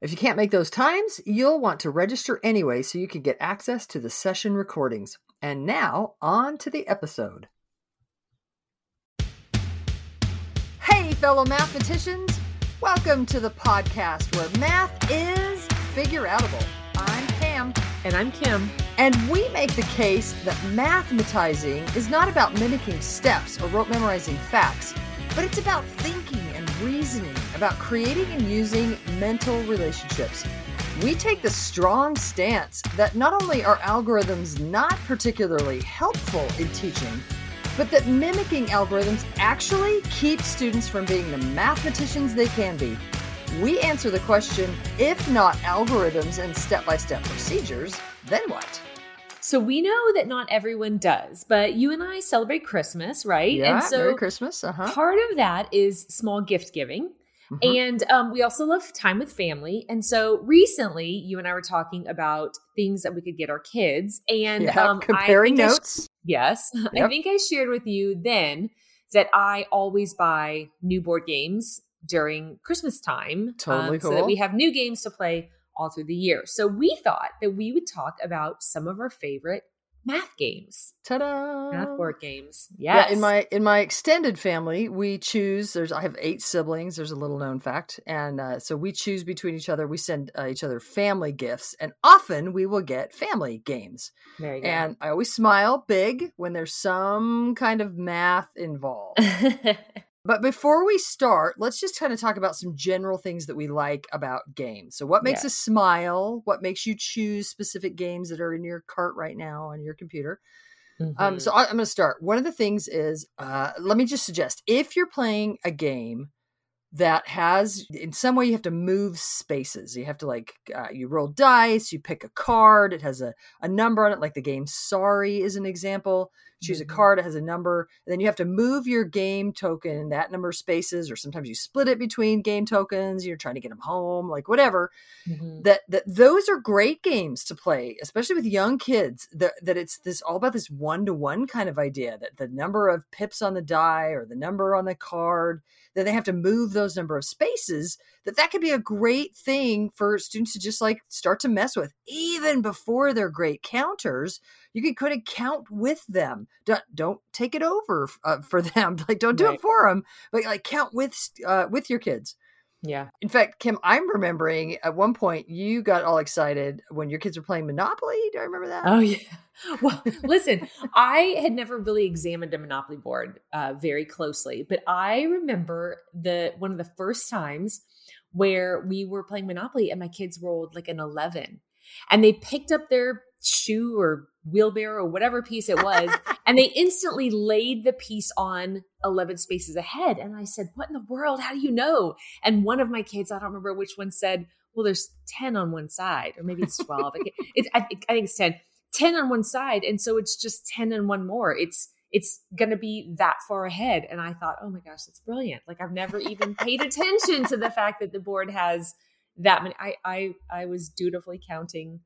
If you can't make those times, you'll want to register anyway so you can get access to the session recordings. And now, on to the episode. Hey, fellow mathematicians! Welcome to the podcast where math is figure outable. I'm Pam. And I'm Kim. And we make the case that mathematizing is not about mimicking steps or rote memorizing facts, but it's about thinking reasoning, about creating and using mental relationships. We take the strong stance that not only are algorithms not particularly helpful in teaching, but that mimicking algorithms actually keeps students from being the mathematicians they can be. We answer the question if not algorithms and step by step procedures, then what? So we know that not everyone does, but you and I celebrate Christmas, right? Yeah, and so Merry Christmas. Uh-huh. part of that is small gift giving. Mhm. And um, we also love time with family. And so recently, you and I were talking about things that we could get our kids. And yeah, um, comparing I think I sh- notes. yes. I think I shared with you then that I always buy new board games during Christmas time. um, Totally So that we have new games to play all through the year. So we thought that we would talk about some of our favorite math games, Ta-da! math board games. Yes. Yeah, in my in my extended family, we choose. There's I have eight siblings. There's a little known fact, and uh, so we choose between each other. We send uh, each other family gifts, and often we will get family games. there you go. And I always smile big when there's some kind of math involved. But before we start, let's just kind of talk about some general things that we like about games. So, what makes Yeah. us smile? What makes you choose specific games that are in your cart right now on your computer? Um, Mhm. so I, I'm going to start. One of the things is, uh, let me just suggest if you're playing a game that has, in some way, you have to move spaces. You have to like, uh, you roll dice, you pick a card, it has a, a number on it, like the game Sorry is an example. Choose a card, it has a number, and then you have to move your game token in that number of spaces, or sometimes you split it between game tokens. You're trying to get them home, like whatever Mhm. that that those are great games to play especially with young kids that that it's this all about this one-to-one kind of idea that the number of pips on the die or the number on the card that they have to move those number of spaces that that could be a great thing for students to just like start to mess with even before they're great counters you can kind of count with them don't, don't take it over uh, for them like don't do Right. it for them but like count with uh, with your kids Yeah. in fact, Kim, I'm remembering at one point you got all excited when your kids were playing Monopoly. Do I remember that? Oh yeah. Well, listen, I had never really examined a Monopoly board uh, very closely, but I remember the one of the first times where we were playing Monopoly and my kids rolled like an eleven, and they picked up their shoe or wheelbarrow or whatever piece it was, and they instantly laid the piece on eleven spaces ahead. And I said, "What in the world? How do you know?" And one of my kids, I don't remember which one, said, "Well, there's ten on one side, or maybe it's twelve. I, it's, I, think, I think it's 10. 10 on one side and so it's just 10 and one more it's it's going to be that far ahead and i thought oh my gosh that's brilliant like i've never even paid attention to the fact that the board has that many i i i was dutifully counting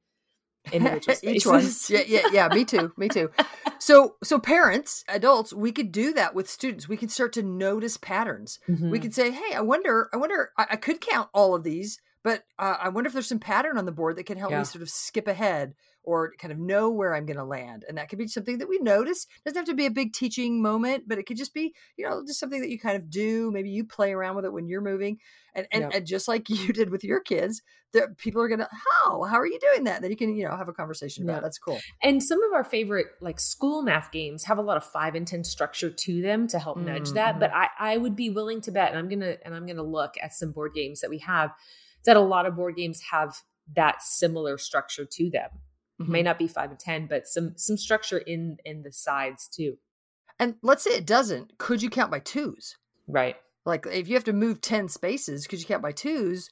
individual Each one. Yeah, yeah, yeah. Me too. Me too. So, so parents, adults, we could do that with students. We could start to notice patterns. We Mhm. could say, "Hey, I wonder, I wonder, I, I could count all of these, but uh, I wonder if there's some pattern on the board that can help Yeah. me sort of skip ahead or kind of know where I'm going to land." And that could be something that we notice. doesn't have to be a big teaching moment, but it could just be, you know, just something that you kind of do. Maybe you play around with it when you're moving, and and, Yep. and just like you did with your kids, that people are going to, "How? How are you doing that?" Then you can, you know, have a conversation about. Yeah. That's cool. and some of our favorite like school math games have a lot of five and ten structure to them to help nudge that but i i would be willing to bet and i'm gonna and i'm gonna look at some board games that we have that a lot of board games have that similar structure to them Mhm. may not be five and ten but some some structure in in the sides too And let's say it doesn't. Could you count by twos? right Like if you have to move 10 spaces, could you count by twos?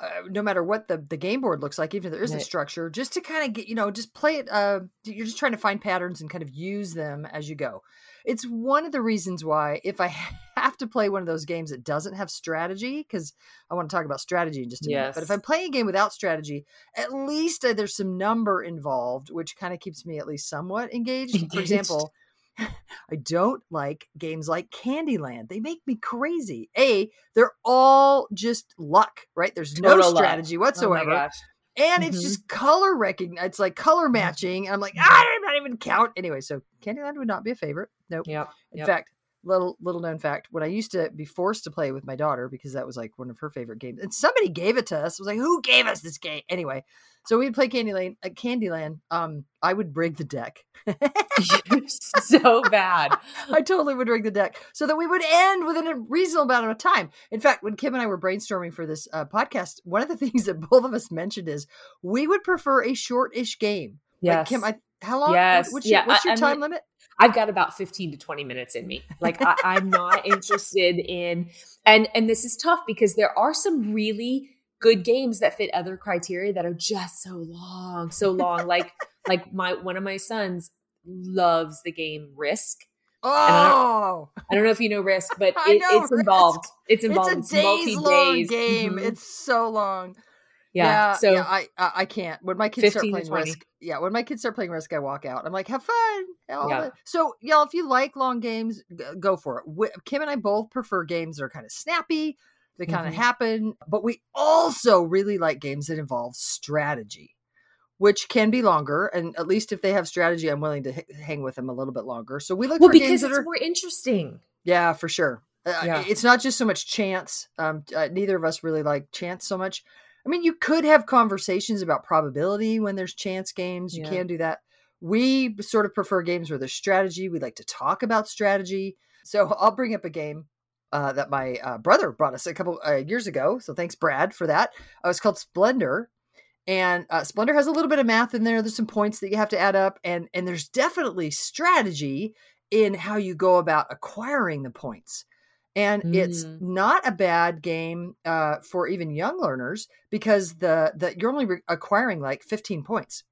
uh, no matter what the, the game board looks like, even if there isn't Right. structure, just to kind of get, you know, just play it. Uh, you're just trying to find patterns and kind of use them as you go. It's one of the reasons why, if I have to play one of those games that doesn't have strategy, because I want to talk about strategy in just a minute, but if I'm playing a game without strategy, at least uh, there's some number involved, which kind of keeps me at least somewhat engaged. For example, I don't like games like Candyland. They make me crazy. A, they're all just luck, right? There's no Total luck. strategy Oh my whatsoever. gosh. And it's Mhm. just color recognize. It's like color matching. And I'm like, ah, I'm not even count. Anyway, so Candyland would not be a favorite. Nope. Yep. In Yep. fact, little little known fact, when I used to be forced to play with my daughter because that was like one of her favorite games, and somebody gave it to us. I was like, who gave us this game? Anyway, so we'd play Candyland at Candyland. Um, I would rig the deck. so bad. I totally would rig the deck so that we would end within a reasonable amount of time. In fact, when Kim and I were brainstorming for this uh, podcast, one of the things that both of us mentioned is we would prefer a short-ish game. Yes. Like Kim, I, how long? Yes. What's Yeah, your, what's I- your I'm time limit? I've got about 15 to 20 minutes in me. Like I, I'm not interested in and and this is tough because there are some really good games that fit other criteria that are just so long, so long. like like my one of my sons loves the game Risk. Oh, I don't know if you know Risk, but it, know it's Risk. involved. It's involved. it's a days long game. Mhm. It's so long. yeah. So yeah, I, I I can't. When my kids start playing 20. Risk, yeah, when my kids start playing Risk, I walk out. I'm like, have fun. Yeah. So, y'all, if you like long games, go for it. Kim and I both prefer games that are kind of snappy. They kind of Mhm. happen, but we also really like games that involve strategy, which can be longer. And at least if they have strategy, I'm willing to h- hang with them a little bit longer. So we look well, for because games it's that are more interesting. yeah, for sure. Uh, It's not just so much chance. Um, uh, neither of us really like chance so much. I mean, you could have conversations about probability when there's chance games. You Yeah. can do that. We sort of prefer games where there's strategy. We like to talk about strategy. So I'll bring up a game uh, that my uh, brother brought us a couple uh, years ago. So thanks, Brad, for that. Uh, it's called Splendor. And uh, Splendor has a little bit of math in there. There's some points that you have to add up, and and there's definitely strategy in how you go about acquiring the points. And it's Mm. not a bad game uh, for even young learners because the the you're only re- acquiring like 15 points.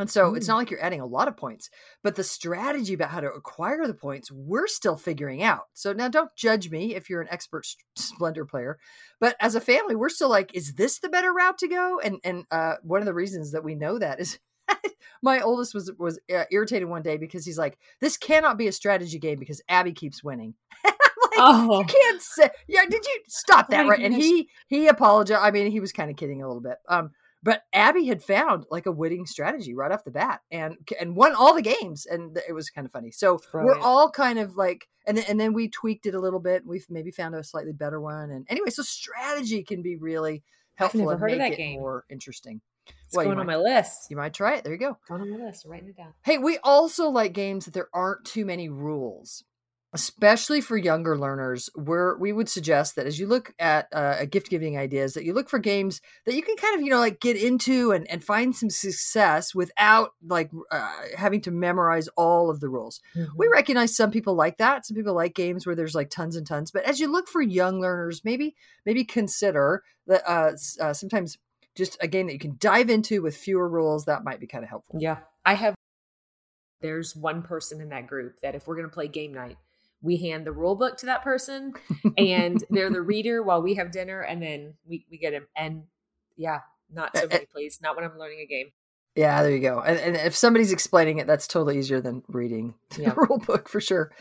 And so it's Mm. not like you're adding a lot of points, but the strategy about how to acquire the points, we're still figuring out. So now don't judge me if you're an expert Splendor player, but as a family, we're still like, is this the better route to go? And and uh, one of the reasons that we know that is my oldest was was uh, irritated one day because he's like, this cannot be a strategy game because Abby keeps winning. Like, Oh, you can't say yeah did you stop Oh that my right and he he apologized i mean he was kind of kidding a little bit um but abby had found like a winning strategy right off the bat and and won all the games and it was kind of funny so we're all kind of like and then, and then we tweaked it a little bit we've maybe found a slightly better one and anyway so strategy can be really I've helpful never and heard of that game. more interesting it's well, going on my list. you might try it there you go Going on my list. Writing it down. Hey, we also like games that there aren't too many rules, especially for younger learners. Where we would suggest that as you look at uh, gift giving ideas, that you look for games that you can kind of you know like get into and and find some success without like uh, having to memorize all of the rules. We Mhm. recognize some people like that. Some people like games where there's like tons and tons. But as you look for young learners, maybe maybe consider that uh, uh, sometimes just a game that you can dive into with fewer rules that might be kind of helpful. Yeah. I have there's one person in that group that if we're going to play game night, we hand the rule book to that person and they're the reader while we have dinner and then we, we get him. And yeah, not so many, please. Not when I'm learning a game. Yeah, there you go. And, and if somebody's explaining it, that's totally easier than reading the Yeah. rule book for sure.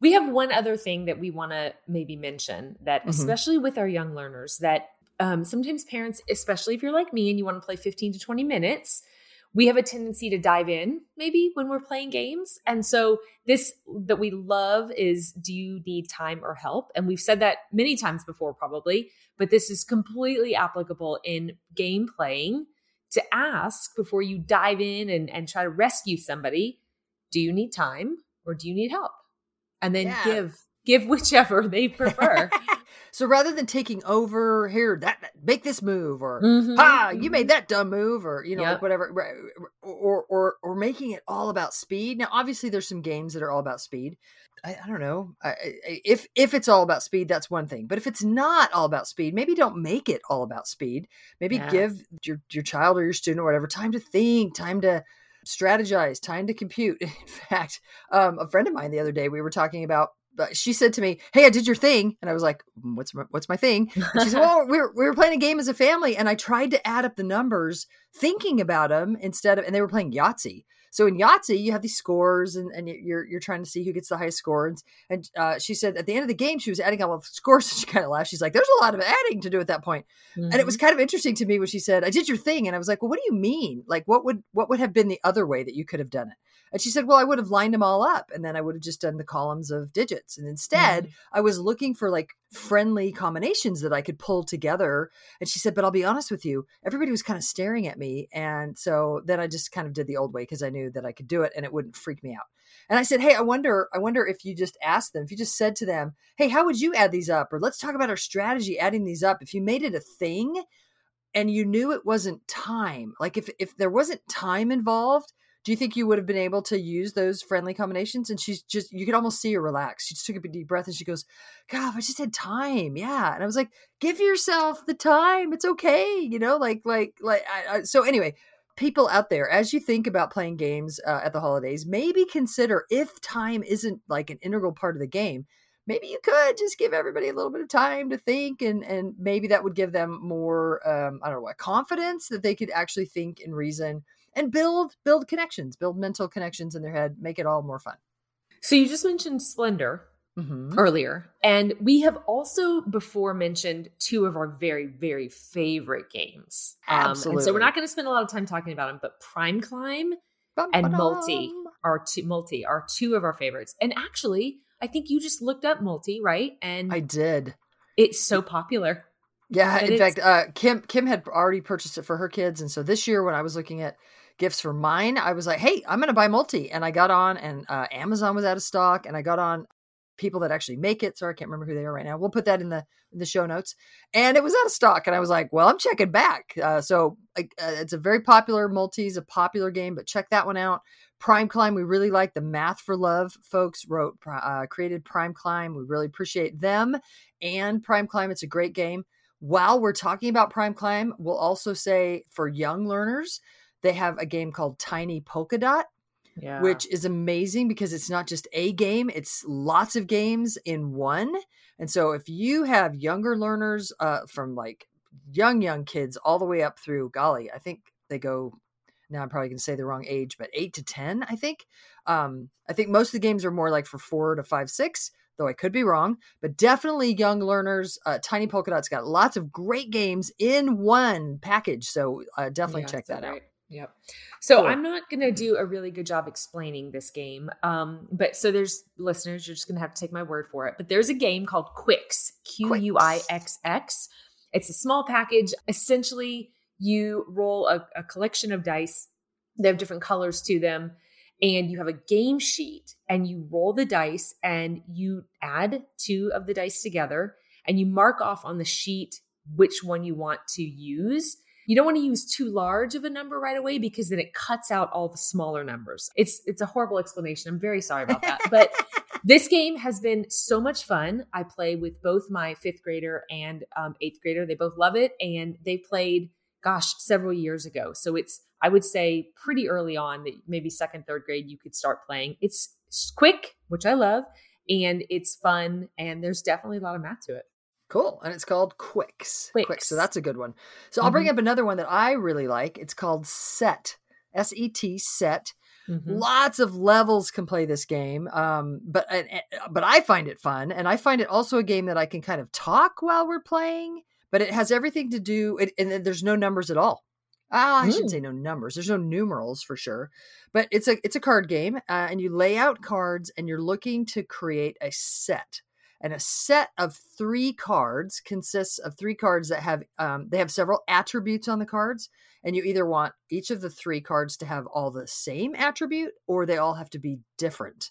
We have one other thing that we want to maybe mention that, Mhm. especially with our young learners, that um, sometimes parents, especially if you're like me and you want to play 15 to 20 minutes, we have a tendency to dive in maybe when we're playing games. And so, this that we love is do you need time or help? And we've said that many times before, probably, but this is completely applicable in game playing to ask before you dive in and, and try to rescue somebody do you need time or do you need help? and then Yeah. give give whichever they prefer. so rather than taking over here, that, that- make this move or Mhm, ha, you mhm. made that dumb move or you know like whatever or or or making it all about speed. Now obviously there's some games that are all about speed. I, I don't know. I, I, if if it's all about speed, that's one thing. But if it's not all about speed, maybe don't make it all about speed. Maybe Yeah. give your your child or your student or whatever time to think, time to strategize, time to compute. In fact, um, a friend of mine the other day, we were talking about. She said to me, "Hey, I did your thing," and I was like, "Mm, "What's my, what's my thing?" And she said, "Well, we were we were playing a game as a family, and I tried to add up the numbers, thinking about them instead of, and they were playing Yahtzee. So in Yahtzee, you have these scores, and, and you're you're trying to see who gets the highest scores. And, uh, she said at the end of the game, she was adding up all the scores, and she kind of laughed. She's like, "There's a lot of adding to do at that point." And it was kind of interesting to me when she said, "I did your thing," and I was like, "Well, what do you mean? Like, what would what would have been the other way that you could have done it?" And she said, "Well, I would have lined them all up, and then I would have just done the columns of digits. And instead, mm-hmm. I was looking for like friendly combinations that I could pull together." And she said, "But I'll be honest with you, everybody was kind of staring at me, and so then I just kind of did the old way because I knew that I could do it and it wouldn't freak me out." And I said, "Hey, I wonder, I wonder if you just asked them, if you just said to them, "Hey, how would you add these up?" or "Let's talk about our strategy adding these up." If you made it a thing and you knew it wasn't time, like if if there wasn't time involved, do you think you would have been able to use those friendly combinations? And she's just, you could almost see her relax. She just took a deep breath and she goes, God, I just had time. Yeah. And I was like, give yourself the time. It's okay. You know, like, like, like, I, I, so anyway, people out there, as you think about playing games uh, at the holidays, maybe consider if time isn't like an integral part of the game, maybe you could just give everybody a little bit of time to think and and maybe that would give them more um, i don't know what confidence that they could actually think and reason and build build connections build mental connections in their head make it all more fun So you just mentioned Splendor mm-hmm. earlier, and we have also before mentioned two of our very, very favorite games. Um, and so we're not going to spend a lot of time talking about them, but Prime Climb and Multi are two multi are two of our favorites. And actually, I think you just looked up multi, right? And i did it's so popular. Yeah, And in fact, uh, Kim Kim had already purchased it for her kids, and so this year when I was looking at gifts for mine, I was like, "Hey, I'm going to buy multi," and I got on, and uh, Amazon was out of stock, and I got on people that actually make it. Sorry, I can't remember who they are right now. We'll put that in the in the show notes, and it was out of stock, and I was like, "Well, I'm checking back." Uh, so uh, it's a very popular multi, is a popular game, but check that one out. Prime Climb, we really like the Math for Love folks wrote, uh, created Prime Climb. We really appreciate them and Prime Climb. It's a great game. While we're talking about Prime Climb, we'll also say for young learners, they have a game called Tiny Polka Dot, Yeah. which is amazing because it's not just a game, it's lots of games in one. And so if you have younger learners uh, from like young, young kids all the way up through, golly, I think they go, now I'm probably going to say the wrong age, but eight to 10, I think. Um, I think most of the games are more like for four to five, six, though I could be wrong, but definitely young learners. Uh, Tiny Polka Dot's got lots of great games in one package. So uh, definitely Yeah, check that out. Yep. So Cool. I'm not going to do a really good job explaining this game. Um, but so there's listeners, you're just going to have to take my word for it. But there's a game called Qwixx, Q U I X X. It's a small package. Essentially, you roll a, a collection of dice. They have different colors to them. And you have a game sheet and you roll the dice and you add two of the dice together and you mark off on the sheet which one you want to use. You don't want to use too large of a number right away because then it cuts out all the smaller numbers. It's it's a horrible explanation. I'm very sorry about that. But this game has been so much fun. I play with both my fifth grader and um, eighth grader. They both love it, and they played, gosh, several years ago. So it's I would say pretty early on that maybe second, third grade you could start playing. It's quick, which I love, and it's fun, and there's definitely a lot of math to it. Cool. And it's called Qwixx. Qwixx. Qwixx. So that's a good one. So I'll bring up another one that I really like. It's called Set. S E T Set. Mhm. Lots of levels can play this game, um, but and- and- but I find it fun, and I find it also a game that I can kind of talk while we're playing. But it has everything to do, it, and there's no numbers at all. Ah, I Mm. shouldn't say no numbers. There's no numerals for sure, but it's a it's a card game, uh, and you lay out cards, and you're looking to create a set. And a set of three cards consists of three cards that have um, they have several attributes on the cards, and you either want each of the three cards to have all the same attribute or they all have to be different.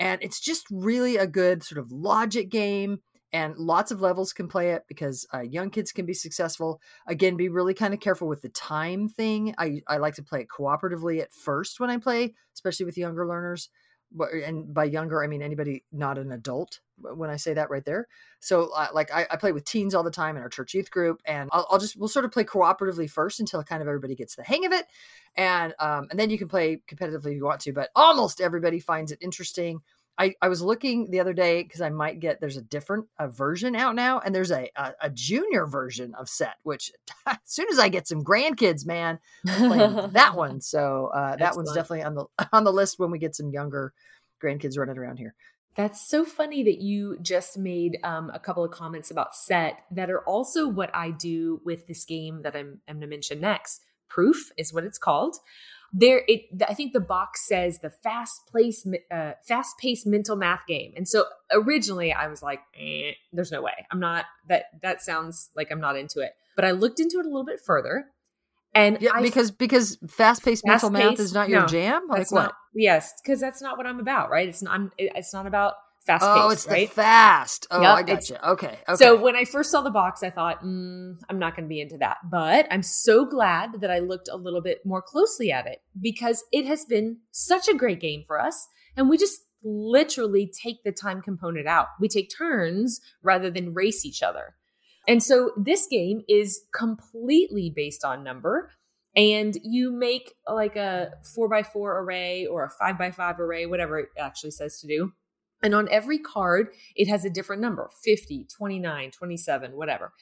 And it's just really a good sort of logic game. And lots of levels can play it because uh, young kids can be successful. Again, be really kind of careful with the time thing. I, I like to play it cooperatively at first when I play, especially with younger learners. And by younger, I mean anybody not an adult when I say that right there. So, uh, like, I, I, play with teens all the time in our church youth group, and I'll, I'll, just we'll sort of play cooperatively first until kind of everybody gets the hang of it, and um, and then you can play competitively if you want to. But almost everybody finds it interesting. I, I was looking the other day because I might get there's a different a version out now, and there's a, a, a junior version of Set, which as soon as I get some grandkids, man, that one. So uh, that one's definitely on the on the list when we get some younger grandkids running around here. That's so funny that you just made um, a couple of comments about set that are also what I do with this game that I'm, I'm going to mention next. Proof is what it's called there it i think the box says the fast place uh, fast paced mental math game. And so originally i was like eh, there's no way. I'm not that that sounds like i'm not into it. But i looked into it a little bit further and yeah, I, because because fast paced mental math is not your no, jam? Like what? not, yes because that's not what i'm about right? It's not I'm, it's not about fast Oh, it's right? the fast. Oh, yep, I got you. Okay, okay. So when I first saw the box, I thought, mm, I'm not going to be into that. But I'm so glad that I looked a little bit more closely at it because it has been such a great game for us. And we just literally take the time component out. We take turns rather than race each other. And so this game is completely based on number. And you make like a four by four array or a five by five array, whatever it actually says to do and on every card, it has a different number 50, 29, 27, whatever.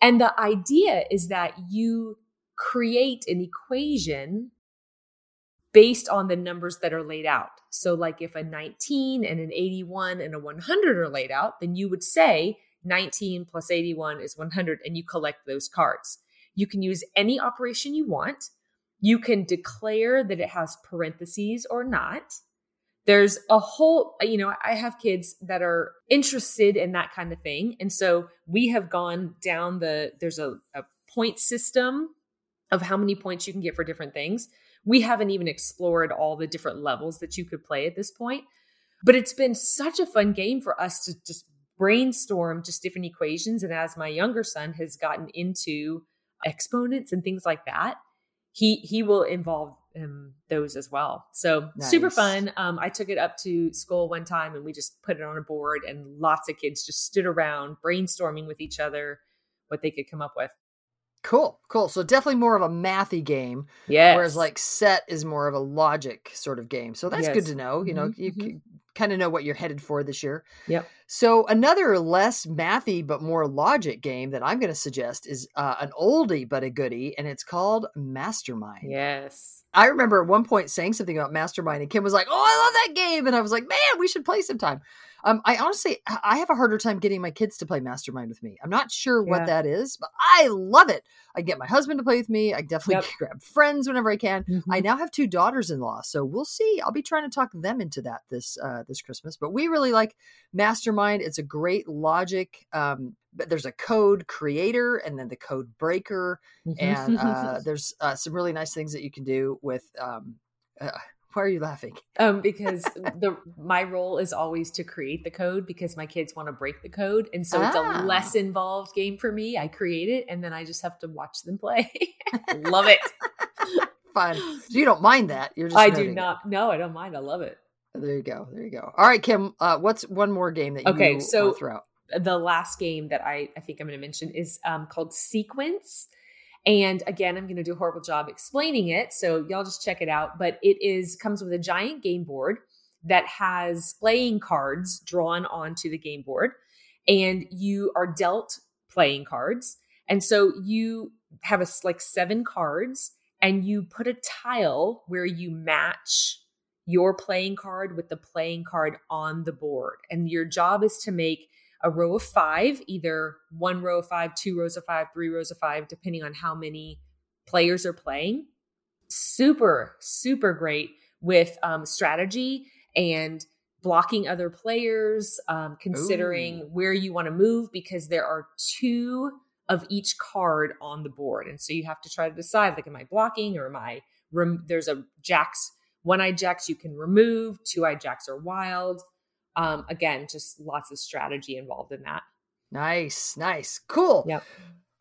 And the idea is that you create an equation based on the numbers that are laid out. So, like if a 19 and an 81 and a 100 are laid out, then you would say 19 plus 81 is 100, and you collect those cards. You can use any operation you want. You can declare that it has parentheses or not there's a whole you know i have kids that are interested in that kind of thing. And so we have gone down the there's a, a point system of how many points you can get for different things. We haven't even explored all the different levels that you could play at this point but it's been such a fun game for us to just brainstorm just different equations. And as my younger son has gotten into exponents and things like that he he will involve um, those as well. So nice. super fun. Um, I took it up to school one time and we just put it on a board and lots of kids just stood around brainstorming with each other what they could come up with. Cool, cool. So definitely more of a mathy game. Yeah. Whereas like set is more of a logic sort of game. So that's yes. good to know. You know, mm-hmm. you mm-hmm. Kind of know what you're headed for this year. Yep. So another less mathy but more logic game that I'm going to suggest is uh, an oldie but a goodie, and it's called Mastermind. Yes. I remember at one point saying something about Mastermind, and Kim was like, "Oh, I love that game," and I was like, "Man, we should play sometime." Um, I honestly, I have a harder time getting my kids to play Mastermind with me. I'm not sure what yeah. that is, but I love it. I get my husband to play with me. I definitely yep. grab friends whenever I can. Mm-hmm. I now have two daughters-in-law, so we'll see. I'll be trying to talk them into that this uh, this Christmas. But we really like Mastermind. It's a great logic. Um, but there's a code creator and then the code breaker, mm-hmm. and uh, there's uh, some really nice things that you can do with. Um, uh, why are you laughing? Um, because the my role is always to create the code because my kids want to break the code, and so ah. it's a ah. less involved game for me. I create it, and then I just have to watch them play. love it. Fun. So you don't mind that? You're just. I do not. It. No, I don't mind. I love it. There you go. There you go. All right, Kim. Uh, what's one more game that you okay? So throw out? the last game that I I think I'm going to mention is um, called Sequence. And again, I'm going to do a horrible job explaining it, so y'all just check it out. But it is comes with a giant game board that has playing cards drawn onto the game board, and you are dealt playing cards. And so you have a like seven cards, and you put a tile where you match your playing card with the playing card on the board. And your job is to make a row of five, either one row of five, two rows of five, three rows of five, depending on how many players are playing. Super, super great with um, strategy and blocking other players, um, considering Ooh. where you want to move because there are two of each card on the board. And so you have to try to decide like, am I blocking or am I, rem- there's a jacks, one eye jacks you can remove, two eye jacks are wild. Um, again, just lots of strategy involved in that. Nice, nice, cool. Yep.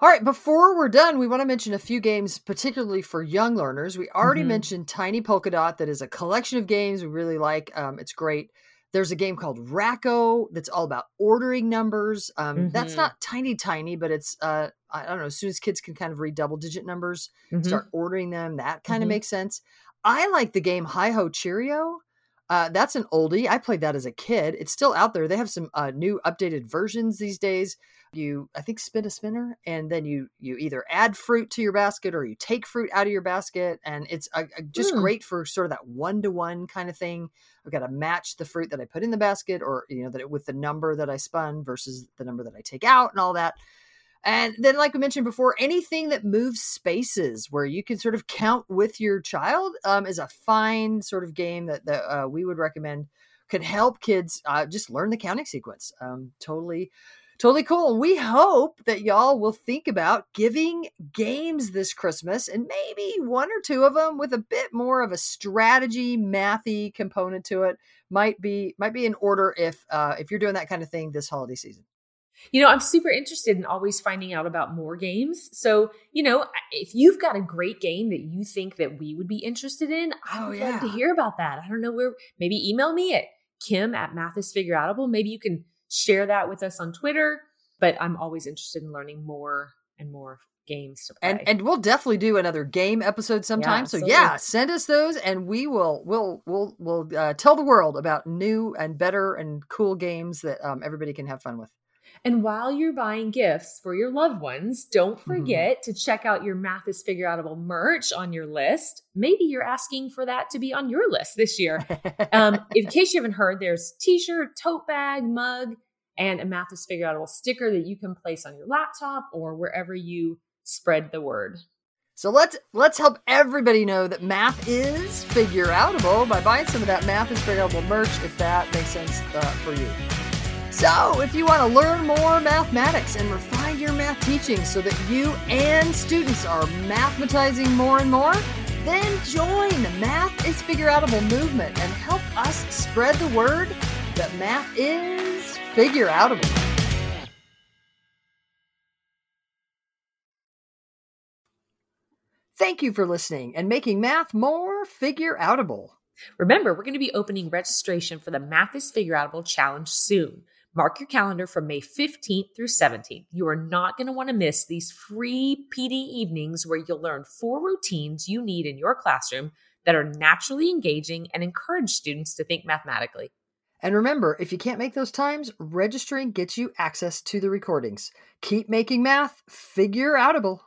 All right, before we're done, we want to mention a few games, particularly for young learners. We already mm-hmm. mentioned Tiny Polka Dot, that is a collection of games we really like. Um, it's great. There's a game called Rack-O that's all about ordering numbers. Um, mm-hmm. That's not tiny, tiny, but it's uh, I don't know. As soon as kids can kind of read double digit numbers, mm-hmm. start ordering them. That kind of mm-hmm. makes sense. I like the game Hi Ho Cherry-O. Uh, that's an oldie. I played that as a kid. It's still out there. They have some uh, new updated versions these days. You, I think, spin a spinner, and then you you either add fruit to your basket or you take fruit out of your basket, and it's uh, just mm. great for sort of that one to one kind of thing. I've got to match the fruit that I put in the basket, or you know that it, with the number that I spun versus the number that I take out, and all that. And then, like we mentioned before, anything that moves spaces where you can sort of count with your child um, is a fine sort of game that, that uh, we would recommend. Could help kids uh, just learn the counting sequence. Um, totally, totally cool. We hope that y'all will think about giving games this Christmas and maybe one or two of them with a bit more of a strategy, mathy component to it. Might be might be in order if uh, if you're doing that kind of thing this holiday season. You know, I'm super interested in always finding out about more games. So, you know, if you've got a great game that you think that we would be interested in, I would oh, yeah. love to hear about that. I don't know where, maybe email me at kim at math is mathisfigureoutable. Maybe you can share that with us on Twitter. But I'm always interested in learning more and more games to play. And and we'll definitely do another game episode sometime. Yeah, so yeah, send us those and we will we'll we'll we'll uh, tell the world about new and better and cool games that um, everybody can have fun with. And while you're buying gifts for your loved ones, don't mm-hmm. forget mm-hmm. to check out your Math is Figureoutable merch on your list. Maybe you're asking for that to be on your list this year. um, in case you haven't heard, there's t-shirt, tote bag, mug, and a Math is Figureoutable sticker that you can place on your laptop or wherever you spread the word. So let's let's help everybody know that math is figure outable by buying some of that math is figure outable merch if that makes sense uh, for you. So, if you want to learn more mathematics and refine your math teaching so that you and students are mathematizing more and more, then join the Math is Figure Outable movement and help us spread the word that math is figure outable. Thank you for listening and making math more figure outable. Remember, we're going to be opening registration for the Math is Figure Outable Challenge soon. Mark your calendar from May 15th through 17th. You are not going to want to miss these free PD evenings where you'll learn four routines you need in your classroom that are naturally engaging and encourage students to think mathematically. And remember, if you can't make those times, registering gets you access to the recordings. Keep making math figure outable.